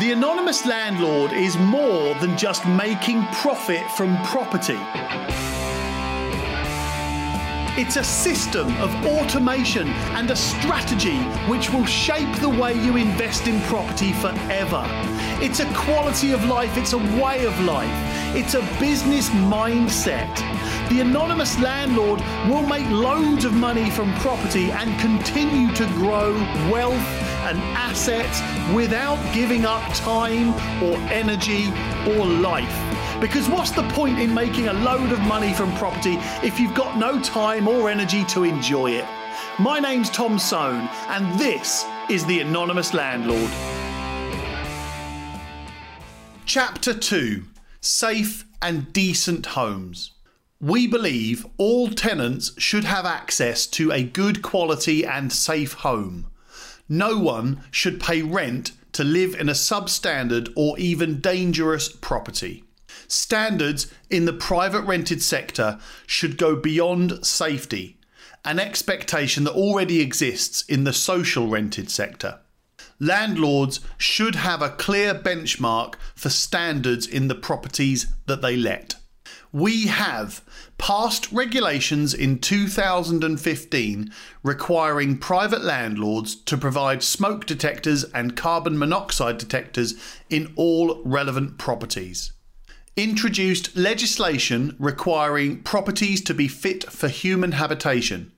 The anonymous landlord is more than just making profit from property. It's a system of automation and a strategy which will shape the way you invest in property forever. It's a quality of life, it's a way of life, it's a business mindset. The anonymous landlord will make loads of money from property and continue to grow wealth and assets without giving up time or energy or life. Because what's the point in making a load of money from property if you've got no time or energy to enjoy it? My name's Tom Soane, and this is The Anonymous Landlord. Chapter 2 Safe and Decent Homes. We believe all tenants should have access to a good quality and safe home. No one should pay rent to live in a substandard or even dangerous property. Standards in the private rented sector should go beyond safety, an expectation that already exists in the social rented sector. Landlords should have a clear benchmark for standards in the properties that they let. We have passed regulations in 2015 requiring private landlords to provide smoke detectors and carbon monoxide detectors in all relevant properties introduced legislation requiring properties to be fit for human habitation.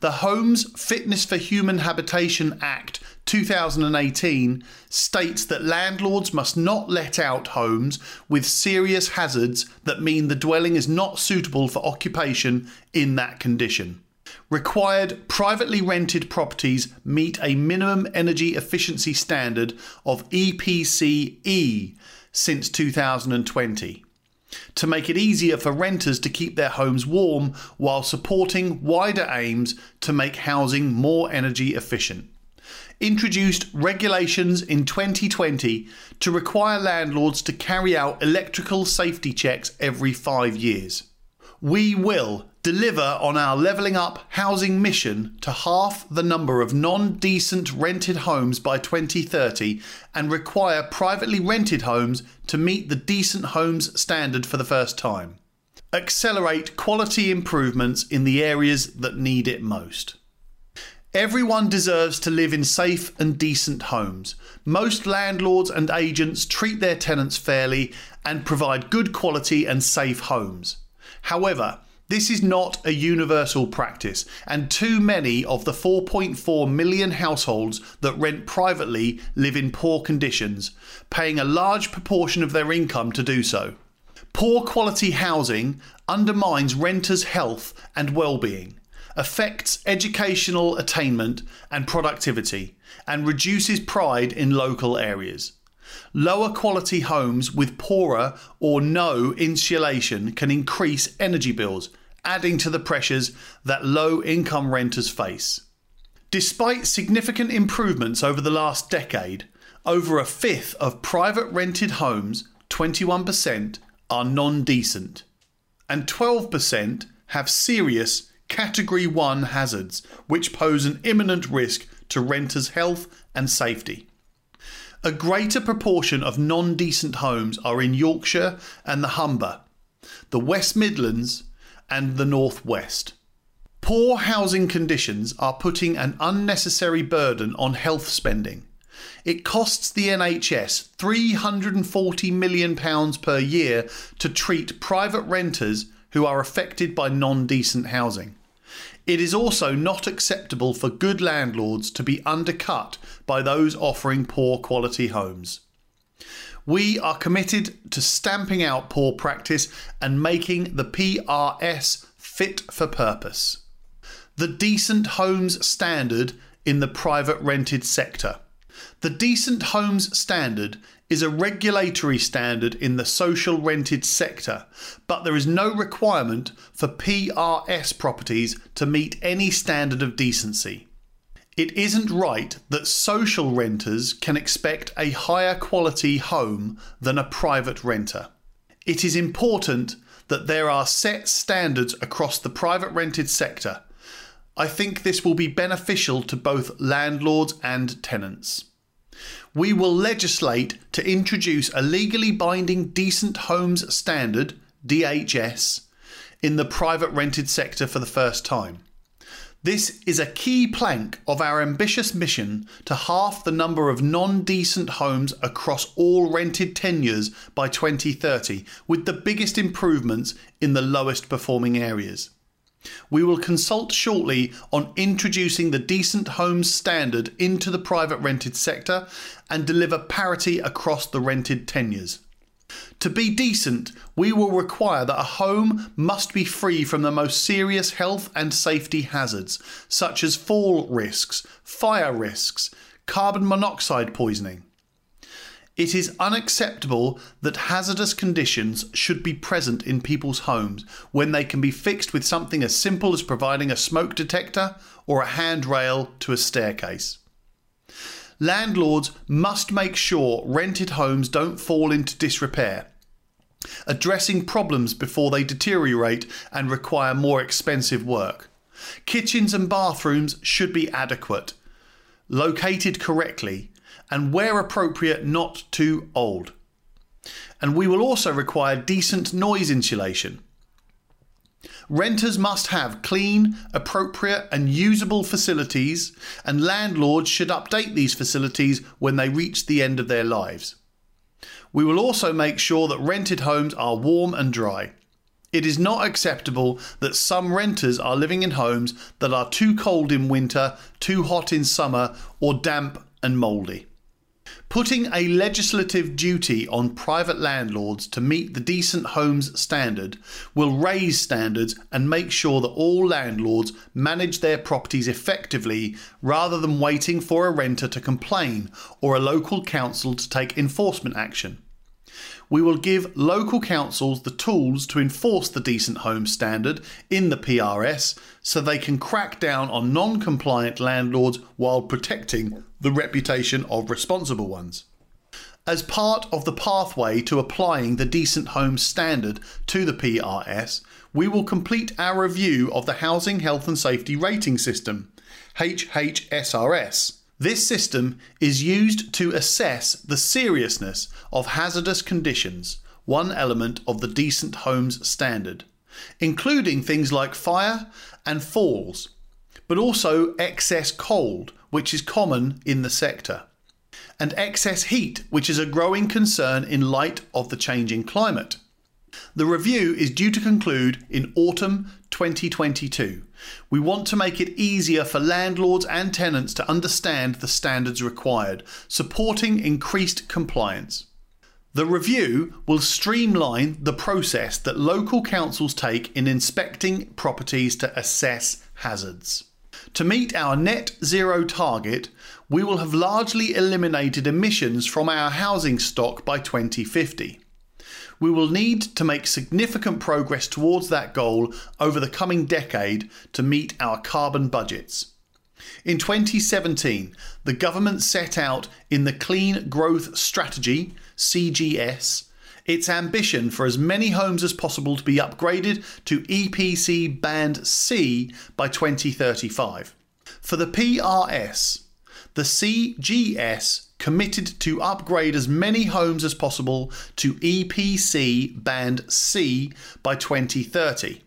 The Homes Fitness for Human Habitation Act 2018 states that landlords must not let out homes with serious hazards that mean the dwelling is not suitable for occupation in that condition. Required privately rented properties meet a minimum energy efficiency standard of EPC E since 2020 to make it easier for renters to keep their homes warm while supporting wider aims to make housing more energy efficient. Introduced regulations in 2020 to require landlords to carry out electrical safety checks every five years. We will deliver on our levelling up housing mission to half the number of non decent rented homes by 2030 and require privately rented homes to meet the decent homes standard for the first time. Accelerate quality improvements in the areas that need it most. Everyone deserves to live in safe and decent homes. Most landlords and agents treat their tenants fairly and provide good quality and safe homes. However, this is not a universal practice, and too many of the 4.4 million households that rent privately live in poor conditions, paying a large proportion of their income to do so. Poor quality housing undermines renters' health and well-being, affects educational attainment and productivity, and reduces pride in local areas. Lower quality homes with poorer or no insulation can increase energy bills, adding to the pressures that low income renters face. Despite significant improvements over the last decade, over a fifth of private rented homes, 21%, are non decent, and 12% have serious Category 1 hazards, which pose an imminent risk to renters' health and safety. A greater proportion of non decent homes are in Yorkshire and the Humber, the West Midlands, and the North West. Poor housing conditions are putting an unnecessary burden on health spending. It costs the NHS £340 million per year to treat private renters who are affected by non decent housing. It is also not acceptable for good landlords to be undercut by those offering poor quality homes. We are committed to stamping out poor practice and making the PRS fit for purpose. The Decent Homes Standard in the private rented sector. The Decent Homes Standard is a regulatory standard in the social rented sector, but there is no requirement for PRS properties to meet any standard of decency. It isn't right that social renters can expect a higher quality home than a private renter. It is important that there are set standards across the private rented sector. I think this will be beneficial to both landlords and tenants. We will legislate to introduce a legally binding Decent Homes Standard, DHS, in the private rented sector for the first time. This is a key plank of our ambitious mission to halve the number of non decent homes across all rented tenures by 2030, with the biggest improvements in the lowest performing areas. We will consult shortly on introducing the Decent Homes Standard into the private rented sector and deliver parity across the rented tenures. To be decent, we will require that a home must be free from the most serious health and safety hazards, such as fall risks, fire risks, carbon monoxide poisoning. It is unacceptable that hazardous conditions should be present in people's homes when they can be fixed with something as simple as providing a smoke detector or a handrail to a staircase. Landlords must make sure rented homes don't fall into disrepair, addressing problems before they deteriorate and require more expensive work. Kitchens and bathrooms should be adequate, located correctly, and where appropriate, not too old. And we will also require decent noise insulation. Renters must have clean, appropriate, and usable facilities, and landlords should update these facilities when they reach the end of their lives. We will also make sure that rented homes are warm and dry. It is not acceptable that some renters are living in homes that are too cold in winter, too hot in summer, or damp and mouldy. Putting a legislative duty on private landlords to meet the Decent Homes Standard will raise standards and make sure that all landlords manage their properties effectively rather than waiting for a renter to complain or a local council to take enforcement action we will give local councils the tools to enforce the Decent Home Standard in the PRS so they can crack down on non compliant landlords while protecting the reputation of responsible ones. As part of the pathway to applying the Decent Home Standard to the PRS, we will complete our review of the Housing Health and Safety Rating System, HHSRS this system is used to assess the seriousness of hazardous conditions, one element of the Decent Homes Standard, including things like fire and falls, but also excess cold, which is common in the sector, and excess heat, which is a growing concern in light of the changing climate. The review is due to conclude in autumn 2022. We want to make it easier for landlords and tenants to understand the standards required, supporting increased compliance. The review will streamline the process that local councils take in inspecting properties to assess hazards. To meet our net zero target, we will have largely eliminated emissions from our housing stock by 2050 we will need to make significant progress towards that goal over the coming decade to meet our carbon budgets. In 2017, the government set out in the Clean Growth Strategy, CGS, its ambition for as many homes as possible to be upgraded to EPC Band C by 2035. For the PRS, the CGS committed to upgrade as many homes as possible to EPC Band C by 2030,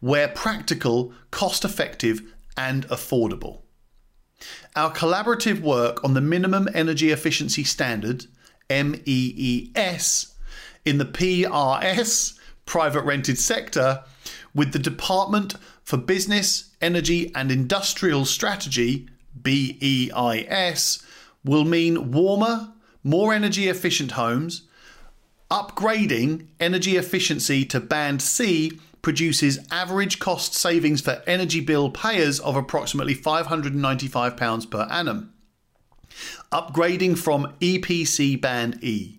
where practical, cost effective, and affordable. Our collaborative work on the Minimum Energy Efficiency Standard, MEES, in the PRS, private rented sector, with the Department for Business, Energy and Industrial Strategy, BEIS, will mean warmer, more energy efficient homes. Upgrading energy efficiency to Band C produces average cost savings for energy bill payers of approximately £595 per annum. Upgrading from EPC Band E,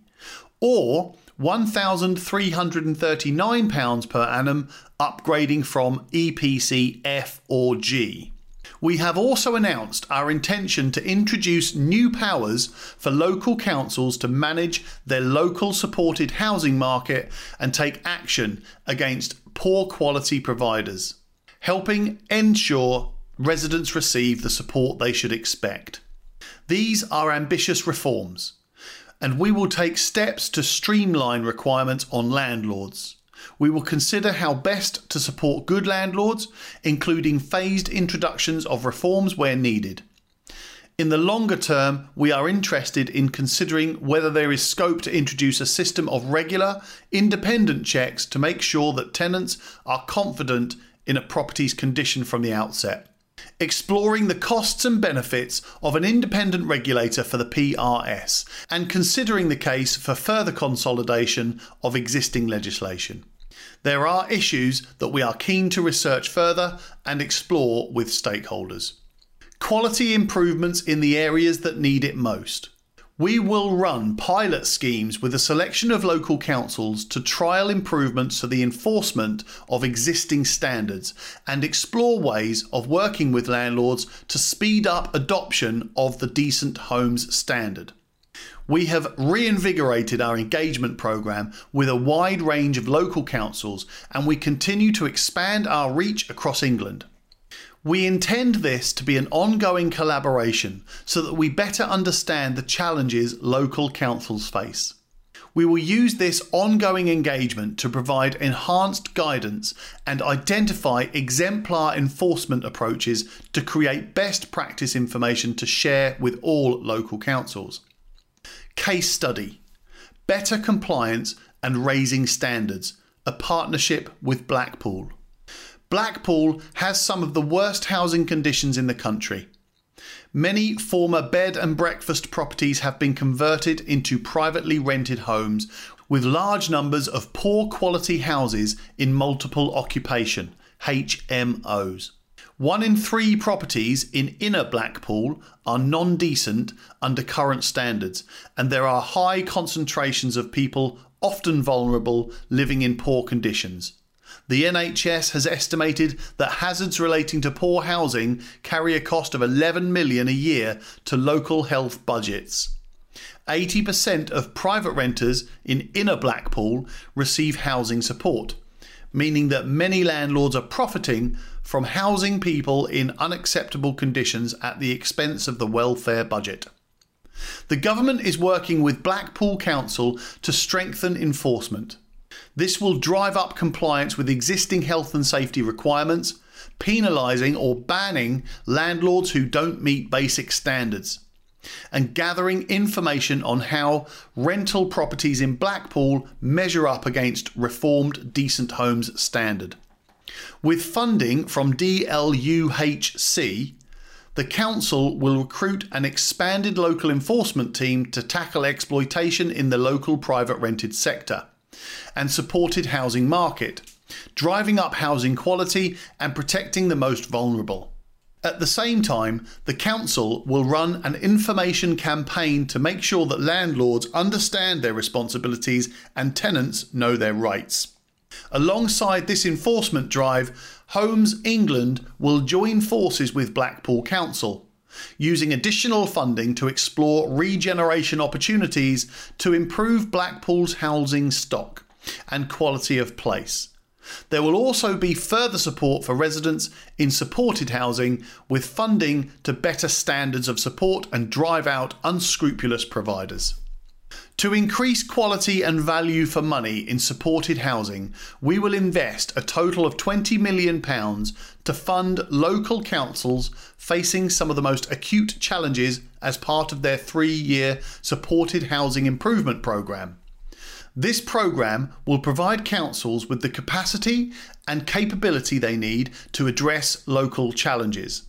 or £1,339 per annum upgrading from EPC F or G. We have also announced our intention to introduce new powers for local councils to manage their local supported housing market and take action against poor quality providers, helping ensure residents receive the support they should expect. These are ambitious reforms, and we will take steps to streamline requirements on landlords. We will consider how best to support good landlords, including phased introductions of reforms where needed. In the longer term, we are interested in considering whether there is scope to introduce a system of regular, independent checks to make sure that tenants are confident in a property's condition from the outset. Exploring the costs and benefits of an independent regulator for the PRS and considering the case for further consolidation of existing legislation. There are issues that we are keen to research further and explore with stakeholders quality improvements in the areas that need it most. We will run pilot schemes with a selection of local councils to trial improvements to the enforcement of existing standards and explore ways of working with landlords to speed up adoption of the Decent Homes Standard. We have reinvigorated our engagement program with a wide range of local councils and we continue to expand our reach across England. We intend this to be an ongoing collaboration so that we better understand the challenges local councils face. We will use this ongoing engagement to provide enhanced guidance and identify exemplar enforcement approaches to create best practice information to share with all local councils. Case study Better compliance and raising standards, a partnership with Blackpool. Blackpool has some of the worst housing conditions in the country. Many former bed and breakfast properties have been converted into privately rented homes with large numbers of poor quality houses in multiple occupation HMOs. One in three properties in inner Blackpool are non decent under current standards, and there are high concentrations of people, often vulnerable, living in poor conditions. The NHS has estimated that hazards relating to poor housing carry a cost of 11 million a year to local health budgets. 80% of private renters in inner Blackpool receive housing support, meaning that many landlords are profiting from housing people in unacceptable conditions at the expense of the welfare budget. The government is working with Blackpool Council to strengthen enforcement. This will drive up compliance with existing health and safety requirements, penalising or banning landlords who don't meet basic standards, and gathering information on how rental properties in Blackpool measure up against reformed Decent Homes standard. With funding from DLUHC, the Council will recruit an expanded local enforcement team to tackle exploitation in the local private rented sector and supported housing market, driving up housing quality and protecting the most vulnerable. At the same time, the Council will run an information campaign to make sure that landlords understand their responsibilities and tenants know their rights. Alongside this enforcement drive, Homes England will join forces with Blackpool Council, using additional funding to explore regeneration opportunities to improve Blackpool's housing stock and quality of place. There will also be further support for residents in supported housing with funding to better standards of support and drive out unscrupulous providers. To increase quality and value for money in supported housing, we will invest a total of £20 million to fund local councils facing some of the most acute challenges as part of their three year supported housing improvement programme. This programme will provide councils with the capacity and capability they need to address local challenges.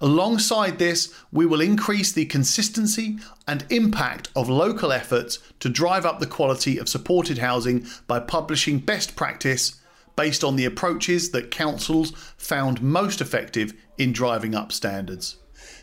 Alongside this, we will increase the consistency and impact of local efforts to drive up the quality of supported housing by publishing best practice based on the approaches that councils found most effective in driving up standards.